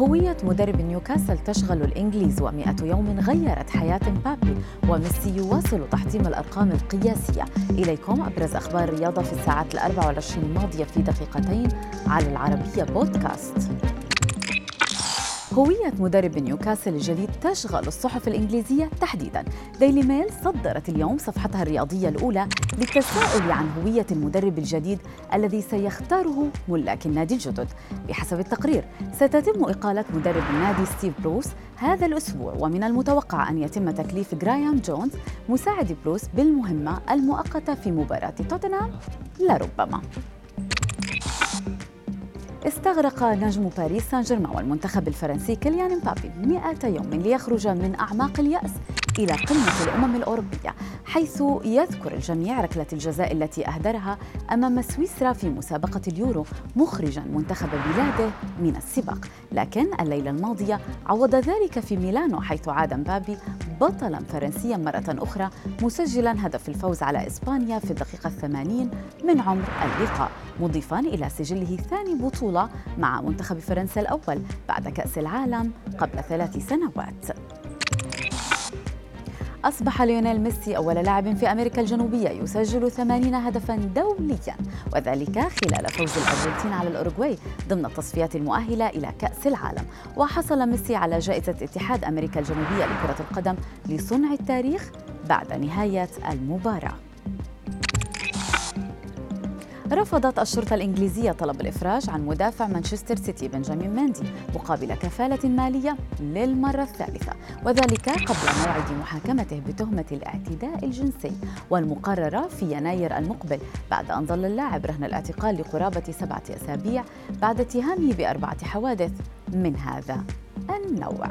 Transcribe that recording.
هوية مدرب نيوكاسل تشغل الإنجليز ومئة يوم غيرت حياة مبابي وميسي يواصل تحطيم الأرقام القياسية. إليكم أبرز أخبار الرياضة في الساعات الأربع والعشرين الماضية في دقيقتين على العربية بودكاست. هوية مدرب نيوكاسل الجديد تشغل الصحف الإنجليزية تحديدا. ديلي ميل صدرت اليوم صفحتها الرياضية الأولى للتساؤل عن هوية المدرب الجديد الذي سيختاره ملاك النادي الجدد. بحسب التقرير ستتم إقالة مدرب النادي ستيف بروس هذا الأسبوع ومن المتوقع أن يتم تكليف غرايام جونز مساعد بروس بالمهمة المؤقتة في مباراة توتنهام. لربما استغرق نجم باريس سان جيرمان والمنتخب الفرنسي كيليان مبابي 100 يوم ليخرج من أعماق اليأس. إلى قمة الأمم الأوروبية حيث يذكر الجميع ركلة الجزاء التي أهدرها أمام سويسرا في مسابقة اليورو مخرجا منتخب بلاده من السباق. لكن الليلة الماضية عوض ذلك في ميلانو حيث عاد مبابي بطلا فرنسيا مرة أخرى مسجلا هدف الفوز على إسبانيا في الدقيقة الثمانين من عمر اللقاء مضيفا إلى سجله ثاني بطولة مع منتخب فرنسا الأول بعد كأس العالم قبل ثلاث سنوات. أصبح ليونيل ميسي أول لاعب في أمريكا الجنوبية يسجل 80 هدفا دوليا وذلك خلال فوز الأرجنتين على الأوروغواي ضمن التصفيات المؤهلة إلى كأس العالم. وحصل ميسي على جائزة اتحاد أمريكا الجنوبية لكرة القدم لصنع التاريخ بعد نهاية المباراة. رفضت الشرطة الإنجليزية طلب الإفراج عن مدافع مانشستر سيتي بنجامين ماندي مقابل كفالة مالية للمرة الثالثة وذلك قبل موعد محاكمته بتهمة الاعتداء الجنسي والمقررة في يناير المقبل بعد أن ظل اللاعب رهن الاعتقال لقرابة سبعة أسابيع بعد اتهامه بأربعة حوادث من هذا النوع.